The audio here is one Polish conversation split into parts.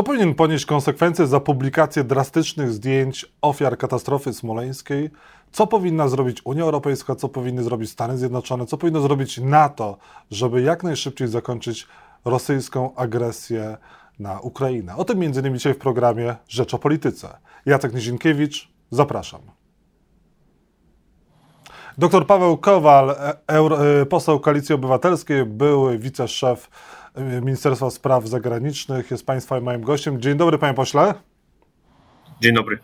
Kto powinien ponieść konsekwencje za publikację drastycznych zdjęć ofiar katastrofy smoleńskiej? Co powinna zrobić Unia Europejska, co powinny zrobić Stany Zjednoczone, co powinno zrobić NATO, żeby jak najszybciej zakończyć rosyjską agresję na Ukrainę? O tym innymi dzisiaj w programie Rzecz o Polityce. Jacek Nizinkiewicz, zapraszam. Doktor Paweł Kowal, e, e, poseł Koalicji Obywatelskiej, były wiceszef Ministerstwa Spraw Zagranicznych, jest Państwa i moim gościem. Dzień dobry, panie pośle. Dzień dobry.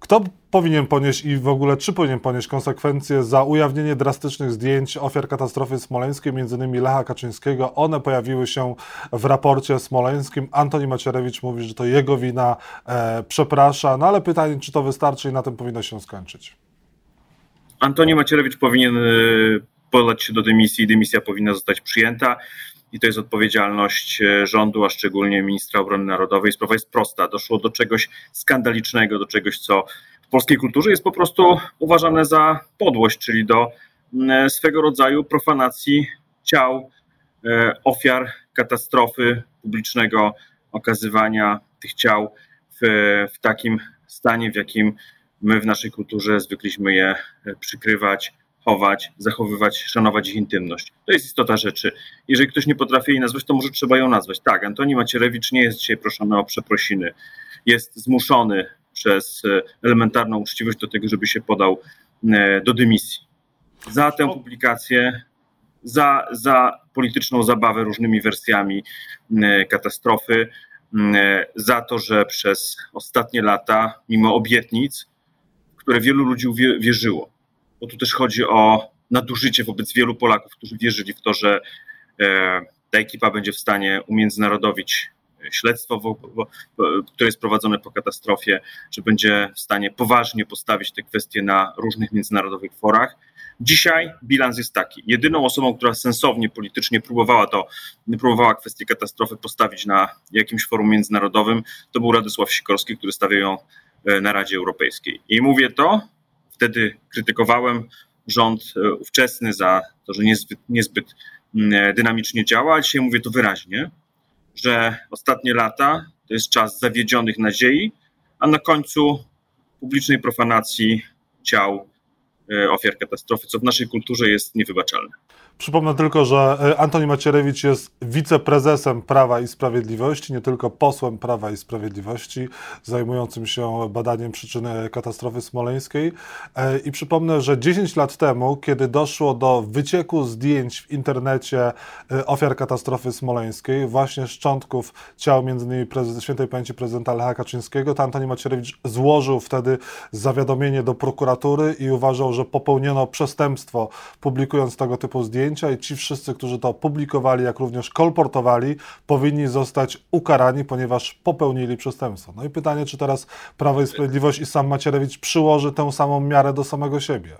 Kto powinien ponieść i w ogóle czy powinien ponieść konsekwencje za ujawnienie drastycznych zdjęć ofiar katastrofy smoleńskiej, innymi Lecha Kaczyńskiego? One pojawiły się w raporcie smoleńskim. Antoni Macierewicz mówi, że to jego wina, e, przeprasza, no ale pytanie, czy to wystarczy i na tym powinno się skończyć. Antoni Macierewicz powinien y, podać się do dymisji, dymisja powinna zostać przyjęta i to jest odpowiedzialność y, rządu, a szczególnie ministra obrony narodowej. Sprawa jest prosta. Doszło do czegoś skandalicznego, do czegoś, co w polskiej kulturze jest po prostu uważane za podłość, czyli do mm, swego rodzaju profanacji ciał y, ofiar katastrofy publicznego, okazywania tych ciał w, w takim stanie, w jakim My w naszej kulturze zwykliśmy je e, przykrywać, chować, zachowywać, szanować ich intymność. To jest istota rzeczy. Jeżeli ktoś nie potrafi jej nazwać, to może trzeba ją nazwać. Tak, Antoni Macierewicz nie jest dzisiaj proszony o przeprosiny. Jest zmuszony przez e, elementarną uczciwość do tego, żeby się podał e, do dymisji. Za tę publikację, za, za polityczną zabawę różnymi wersjami katastrofy, za to, że przez ostatnie lata, mimo obietnic, które wielu ludzi wierzyło. Bo tu też chodzi o nadużycie wobec wielu Polaków, którzy wierzyli w to, że e, ta ekipa będzie w stanie umiędzynarodowić śledztwo, które jest prowadzone po katastrofie, że będzie w stanie poważnie postawić te kwestie na różnych międzynarodowych forach. Dzisiaj bilans jest taki. Jedyną osobą, która sensownie politycznie próbowała to, próbowała kwestię katastrofy postawić na jakimś forum międzynarodowym, to był Radosław Sikorski, który stawiał ją E, na Radzie Europejskiej. I mówię to, wtedy krytykowałem rząd e, ówczesny za to, że niezbyt, niezbyt mm, e, dynamicznie działa, a dzisiaj mówię to wyraźnie, że ostatnie lata to jest czas zawiedzionych nadziei, a na końcu publicznej profanacji ciał ofiar katastrofy, co w naszej kulturze jest niewybaczalne. Przypomnę tylko, że e, Antoni Macierewicz jest wiceprezesem Prawa i Sprawiedliwości, nie tylko posłem Prawa i Sprawiedliwości, zajmującym się badaniem przyczyny katastrofy smoleńskiej. E, I przypomnę, że 10 lat temu, kiedy doszło do wycieku zdjęć w internecie e, ofiar katastrofy smoleńskiej, właśnie szczątków ciał m.in. świętej pamięci prezydenta Lecha Kaczyńskiego, to Antoni Macierewicz złożył wtedy zawiadomienie do prokuratury i uważał, że popełniono przestępstwo, publikując tego typu zdjęcia i ci wszyscy, którzy to publikowali, jak również kolportowali, powinni zostać ukarani, ponieważ popełnili przestępstwo. No i pytanie, czy teraz Prawo i Sprawiedliwość i sam Macierewicz przyłoży tę samą miarę do samego siebie?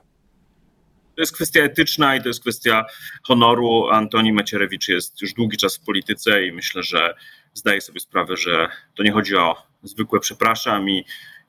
To jest kwestia etyczna i to jest kwestia honoru. Antoni Macierewicz jest już długi czas w polityce i myślę, że zdaje sobie sprawę, że to nie chodzi o zwykłe przepraszam i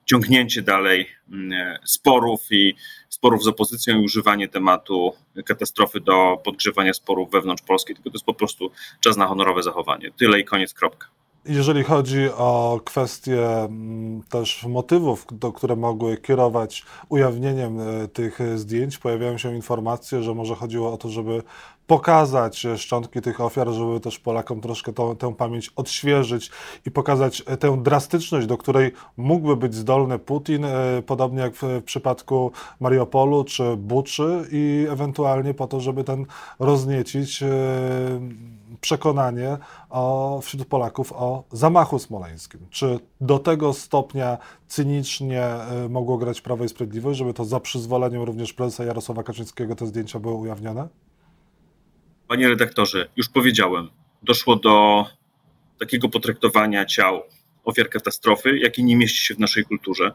ciągnięcie dalej mm, sporów i sporów z opozycją i używanie tematu katastrofy do podgrzewania sporów wewnątrz Polski, tylko to jest po prostu czas na honorowe zachowanie. Tyle i koniec, kropka. Jeżeli chodzi o kwestie mm, też motywów, do, które mogły kierować ujawnieniem e, tych zdjęć, pojawiają się informacje, że może chodziło o to, żeby pokazać szczątki tych ofiar, żeby też Polakom troszkę tę pamięć odświeżyć i pokazać e, tę drastyczność, do której mógłby być zdolny Putin, e, podobnie jak w przypadku Mariupolu czy Buczy i ewentualnie po to, żeby ten rozniecić przekonanie o, wśród Polaków o zamachu smoleńskim. Czy do tego stopnia cynicznie mogło grać Prawo i Sprawiedliwość, żeby to za przyzwoleniem również prezesa Jarosława Kaczyńskiego te zdjęcia były ujawnione? Panie redaktorze, już powiedziałem, doszło do takiego potraktowania ciał ofiar katastrofy, jakie nie mieści się w naszej kulturze.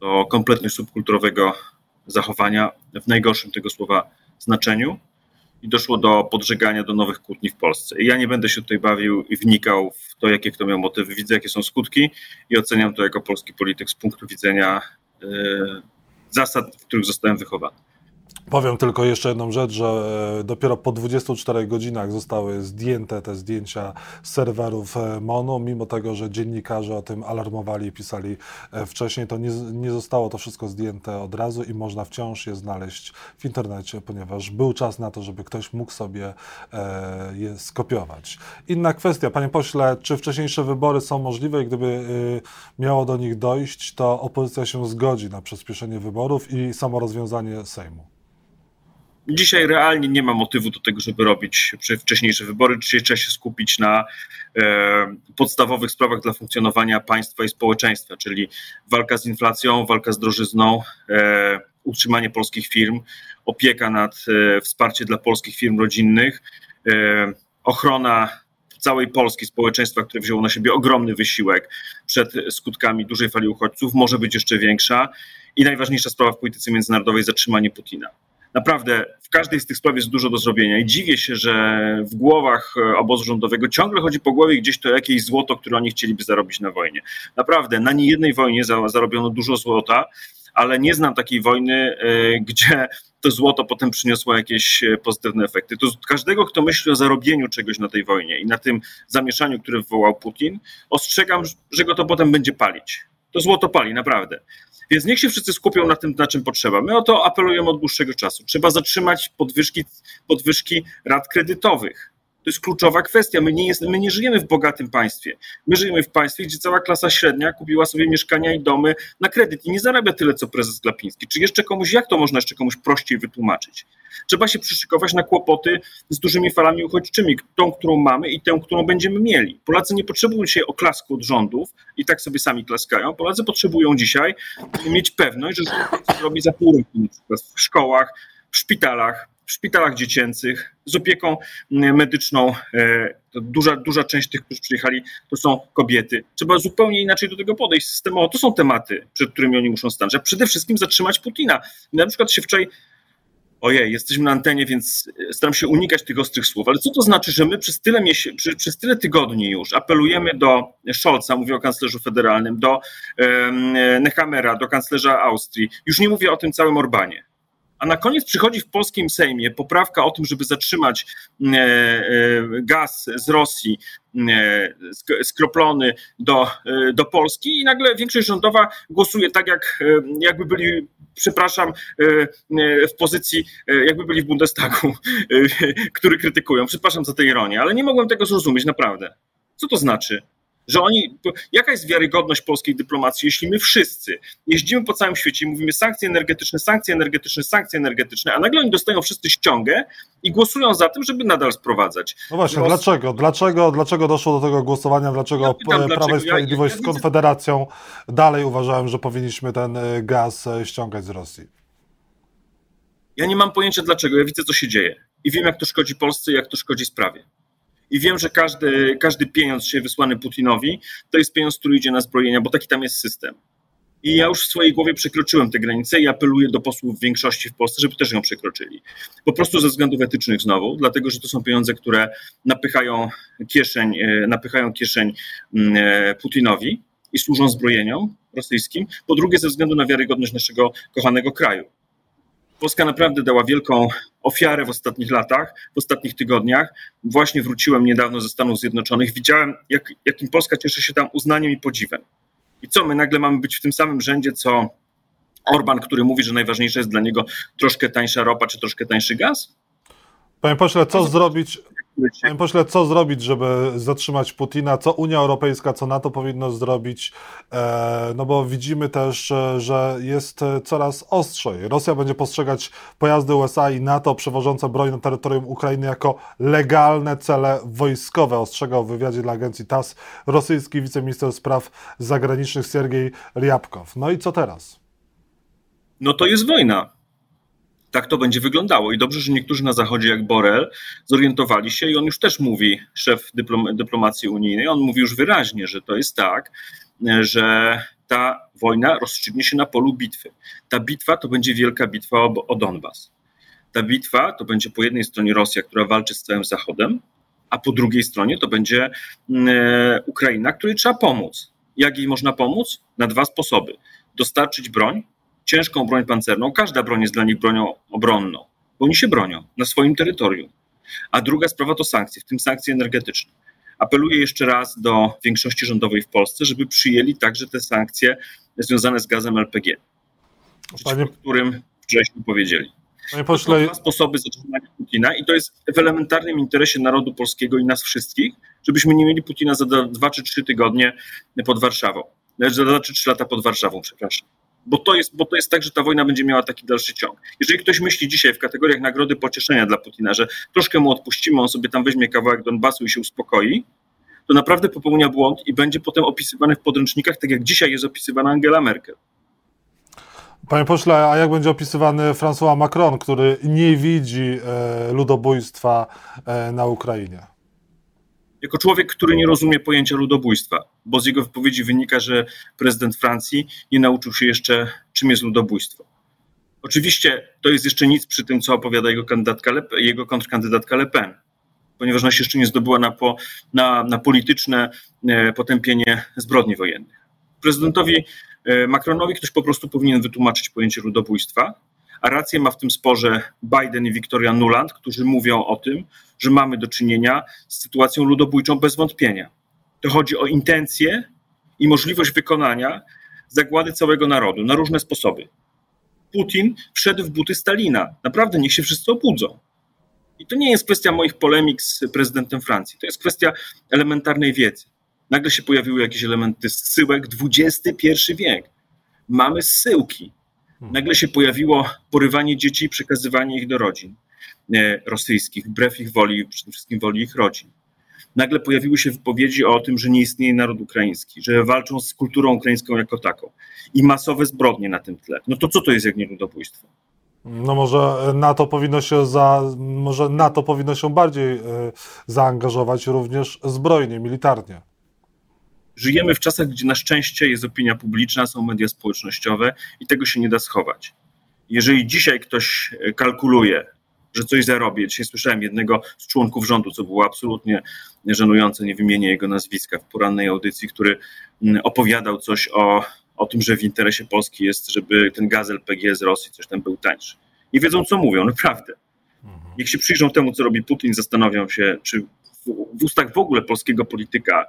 Do kompletnie subkulturowego zachowania w najgorszym tego słowa znaczeniu i doszło do podżegania do nowych kłótni w Polsce. I ja nie będę się tutaj bawił i wnikał w to, jakie kto miał motywy. Widzę, jakie są skutki i oceniam to jako polski polityk z punktu widzenia yy, zasad, w których zostałem wychowany. Powiem tylko jeszcze jedną rzecz, że e, dopiero po 24 godzinach zostały zdjęte te zdjęcia z serwerów e, MONU, mimo tego, że dziennikarze o tym alarmowali i pisali e, wcześniej, to nie, nie zostało to wszystko zdjęte od razu i można wciąż je znaleźć w internecie, ponieważ był czas na to, żeby ktoś mógł sobie je skopiować. Inna kwestia, panie pośle, czy wcześniejsze wybory są możliwe i gdyby miało do nich dojść, to opozycja się zgodzi na przyspieszenie wyborów i samo rozwiązanie Sejmu? Dzisiaj realnie nie ma motywu do tego, żeby robić wcześniejsze wybory. Dzisiaj trzeba się skupić na e, podstawowych sprawach dla funkcjonowania państwa i społeczeństwa, czyli walka z inflacją, walka z drożyzną, e, utrzymanie polskich firm, opieka nad e, wsparcie dla polskich firm rodzinnych, ochrona całej Polski, społeczeństwa, które wzięło na siebie ogromny wysiłek przed skutkami dużej fali uchodźców, może być jeszcze większa. I najważniejsza sprawa w polityce międzynarodowej zatrzymanie Putina naprawdę w każdej z tych spraw jest dużo do zrobienia i dziwię się, że w głowach e, obozu rządowego ciągle chodzi po głowie gdzieś to jakieś złoto, które oni chcieliby zarobić na wojnie. Naprawdę, na niejednej wojnie zarobiono dużo złota, ale nie znam takiej wojny, e, gdzie to złoto potem przyniosło jakieś e, pozytywne efekty. To każdego, kto myśli o zarobieniu czegoś na tej wojnie i na tym zamieszaniu, które wywołał Putin, ostrzegam, że go to potem będzie palić. To złoto pali, naprawdę. Więc niech się wszyscy skupią na tym, na czym potrzeba. My o to apelujemy od dłuższego czasu. Trzeba zatrzymać podwyżki, podwyżki rat kredytowych. To jest kluczowa kwestia. My nie, jest, my nie żyjemy w bogatym państwie. My żyjemy w państwie, gdzie cała klasa średnia kupiła sobie mieszkania i domy na kredyt i nie zarabia tyle, co prezes Glapiński. Czy jeszcze komuś, jak to można jeszcze komuś prościej wytłumaczyć? Trzeba się przyszykować na kłopoty z dużymi falami uchodźczymi, tą, którą mamy i tę, którą będziemy mieli. Polacy nie potrzebują dzisiaj oklasku od rządów i tak sobie sami klaskają. Polacy potrzebują dzisiaj mieć pewność, że zrobi za pół roku, na przykład w szkołach, w szpitalach, w szpitalach dziecięcych z opieką medyczną. E, duża, duża część tych, którzy przyjechali, to są kobiety. Trzeba zupełnie inaczej do tego podejść systemowo. To są tematy, przed którymi oni muszą stanąć. A przede wszystkim zatrzymać Putina. Na przykład się wczoraj ojej, jesteśmy na antenie, więc staram się unikać tych ostrych słów, ale co to znaczy, że my przez tyle, przez tyle tygodni już apelujemy do Scholza, mówię o kanclerzu federalnym, do um, Nehamera, do kanclerza Austrii, już nie mówię o tym całym Orbanie a na koniec przychodzi w polskim Sejmie poprawka o tym, żeby zatrzymać e, e, gaz z Rosji e, skroplony do, do Polski i nagle większość rządowa głosuje tak, jak, jakby byli, przepraszam, w pozycji, jakby byli w Bundestagu, który krytykują. Przepraszam za tę ironię, ale nie mogłem tego zrozumieć, naprawdę. Co to znaczy? Że oni, jaka jest wiarygodność polskiej dyplomacji, jeśli my wszyscy jeździmy po całym świecie i mówimy sankcje energetyczne, sankcje energetyczne, sankcje energetyczne, a nagle oni dostają wszyscy ściągę i głosują za tym, żeby nadal sprowadzać. No właśnie, dlaczego? dlaczego? Dlaczego doszło do tego głosowania? Dlaczego ja pytam, Prawo i Sprawiedliwość ja, ja, z Konfederacją dalej uważałem, że powinniśmy ten y, gaz y, ściągać z Rosji? Ja nie mam pojęcia dlaczego. Ja widzę, co się dzieje. I wiem, jak to szkodzi Polsce, jak to szkodzi sprawie i wiem, że każdy, każdy pieniądz się wysłany Putinowi to jest pieniądz, który idzie na zbrojenia, bo taki tam jest system. I ja już w swojej głowie przekroczyłem tę granicę i apeluję do posłów w większości w Polsce, żeby też ją przekroczyli. Po prostu ze względów etycznych znowu, dlatego że to są pieniądze, które napychają kieszeń, e, napychają kieszeń mm, e, Putinowi i służą zbrojeniom rosyjskim. Po drugie, ze względu na wiarygodność naszego kochanego kraju. Polska naprawdę dała wielką ofiarę w ostatnich latach, w ostatnich tygodniach. Właśnie wróciłem niedawno ze Stanów Zjednoczonych. Widziałem, jak, jakim Polska cieszy się tam uznaniem i podziwem. I co, my nagle mamy być w tym samym rzędzie, co Orban, który mówi, że najważniejsza jest dla niego troszkę tańsza ropa czy troszkę tańszy gaz? Panie pośle, co zrobić, Panie pośle, co zrobić, żeby zatrzymać Putina? Co Unia Europejska, co NATO powinno zrobić? E, no bo widzimy też, e, że jest e, coraz ostrzej. Rosja będzie postrzegać pojazdy USA i NATO przewożące broń na terytorium Ukrainy jako legalne cele wojskowe. Ostrzegał w wywiadzie dla agencji TASS rosyjski wiceminister spraw zagranicznych Siergiej Ryabkow. No i co teraz? No to jest wojna tak to będzie wyglądało. I dobrze, że niektórzy na Zachodzie, jak Borel, zorientowali się i on już też mówi, szef dyplom, dyplomacji unijnej, on mówi już wyraźnie, że to jest tak, że ta wojna rozstrzygnie się na polu bitwy. Ta bitwa to będzie wielka bitwa o, o Donbas. Ta bitwa to będzie po jednej stronie Rosja, która walczy z całym Zachodem, a po drugiej stronie to będzie mm, e, Ukraina, której trzeba pomóc. Jak jej można pomóc? Na dwa sposoby. Dostarczyć broń, ciężką broń pancerną. Każda broń jest dla nich bronią obronną, bo oni się bronią na swoim terytorium. A druga sprawa to sankcje, w tym sankcje energetyczne. Apeluję jeszcze raz do większości rządowej w Polsce, żeby przyjęli także te sankcje związane z gazem LPG, Panie... o którym wcześniej powiedzieli. Panie pośle... To dwa sposoby zatrzymania Putina i to jest w elementarnym interesie narodu polskiego i nas wszystkich, żebyśmy nie mieli Putina za dwa czy trzy tygodnie pod Warszawą. Za dwa czy trzy lata pod Warszawą, przepraszam. Bo to, jest, bo to jest tak, że ta wojna będzie miała taki dalszy ciąg. Jeżeli ktoś myśli dzisiaj w kategoriach nagrody pocieszenia dla Putina, że troszkę mu odpuścimy, on sobie tam weźmie kawałek Donbasu i się uspokoi, to naprawdę popełnia błąd i będzie potem opisywany w podręcznikach, tak jak dzisiaj jest opisywana Angela Merkel. Panie pośle, a jak będzie opisywany François Macron, który nie widzi e, ludobójstwa e, na Ukrainie? Jako człowiek, który nie rozumie pojęcia ludobójstwa, bo z jego wypowiedzi wynika, że prezydent Francji nie nauczył się jeszcze, czym jest ludobójstwo. Oczywiście to jest jeszcze nic przy tym, co opowiada jego, kandydatka Le, jego kontrkandydatka Le Pen, ponieważ ona się jeszcze nie zdobyła na, po, na, na polityczne e, potępienie zbrodni wojennych. Prezydentowi E, Macronowi ktoś po prostu powinien wytłumaczyć pojęcie ludobójstwa, a rację ma w tym sporze Biden i Victoria Nuland, którzy mówią o tym, że mamy do czynienia z sytuacją ludobójczą bez wątpienia. To chodzi o intencje i możliwość wykonania zagłady całego narodu na różne sposoby. Putin wszedł w buty Stalina. Naprawdę, niech się wszyscy obudzą. I to nie jest kwestia moich polemik z prezydentem Francji. To jest kwestia elementarnej wiedzy. Nagle się pojawiły jakieś elementy zsyłek, XXI wiek. Mamy zsyłki. Nagle się pojawiło porywanie dzieci i przekazywanie ich do rodzin e, rosyjskich, wbrew ich woli, przede wszystkim woli ich rodzin. Nagle pojawiły się wypowiedzi o tym, że nie istnieje naród ukraiński, że walczą z kulturą ukraińską jako taką i masowe zbrodnie na tym tle. No to co to jest jak nie ludobójstwo? No może NATO powinno się za, może NATO powinno się bardziej y, zaangażować również zbrojnie, militarnie. Żyjemy w czasach, gdzie na szczęście jest opinia publiczna, są media społecznościowe i tego się nie da schować. Jeżeli dzisiaj ktoś e, kalkuluje, że coś zarobi, dzisiaj słyszałem jednego z członków rządu, co było absolutnie żenujące, nie wymienię jego nazwiska w porannej audycji, który mm, opowiadał coś o, o tym, że w interesie Polski jest, żeby ten gaz LPG z Rosji coś tam był tańszy. Nie wiedzą, co mówią, naprawdę. Niech się przyjrzą temu, co robi Putin, zastanawiam się, czy w, w ustach w ogóle polskiego polityka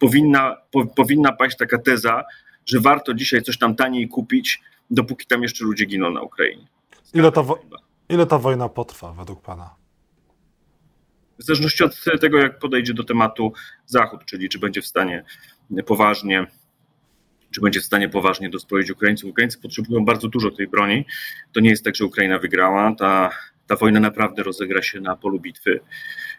powinna, po, powinna paść taka teza, że warto dzisiaj coś tam taniej kupić, dopóki tam jeszcze ludzie giną na Ukrainie. Ile ta, ile ta wojna potrwa według Pana? W zależności od tego, jak podejdzie do tematu Zachód, czyli czy będzie w stanie poważnie, czy będzie w stanie poważnie dozbroić Ukraińców. Ukraińcy potrzebują bardzo dużo tej broni. To nie jest tak, że Ukraina wygrała. Ta, ta wojna naprawdę rozegra się na polu bitwy.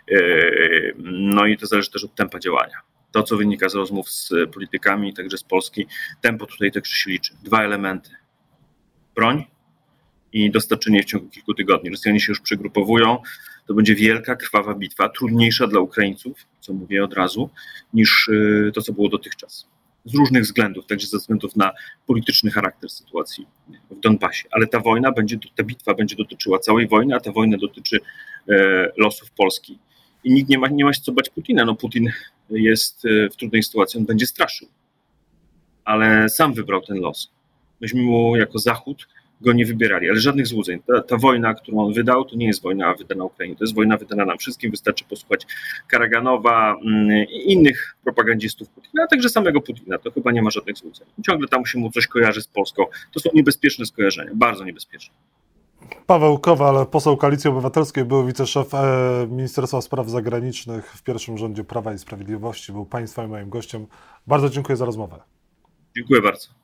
Yy, no i to zależy też od tempa działania to, co wynika z rozmów z politykami, także z Polski, tempo tutaj także się liczy. Dwa elementy. Broń i dostarczenie w ciągu kilku tygodni. Rosjanie się już przygrupowują. To będzie wielka, krwawa bitwa, trudniejsza dla Ukraińców, co mówię od razu, niż y, to, co było dotychczas. Z różnych względów, także ze względów na polityczny charakter sytuacji w Donbasie. Ale ta wojna będzie, ta bitwa będzie dotyczyła całej wojny, a ta wojna dotyczy e, losów Polski i nikt nie ma, nie ma się co bać Putina. No Putin jest e, w trudnej sytuacji, on będzie straszył. Ale sam wybrał ten los. Myśmy mu jako Zachód go nie wybierali, ale żadnych złudzeń. Ta, ta, wojna, którą on wydał, to nie jest wojna wydana Ukrainie, to jest wojna wydana nam wszystkim. Wystarczy posłuchać Karaganowa mm, i innych propagandzistów Putina, a także samego Putina. To chyba nie ma żadnych złudzeń. Ciągle tam się mu coś kojarzy z Polską. To są niebezpieczne skojarzenia, bardzo niebezpieczne. Paweł Kowal, poseł Koalicji Obywatelskiej, był wiceszef e, Ministerstwa Spraw Zagranicznych w pierwszym rządzie Prawa i Sprawiedliwości, był Państwa i moim gościem. Bardzo dziękuję za rozmowę. Dziękuję bardzo.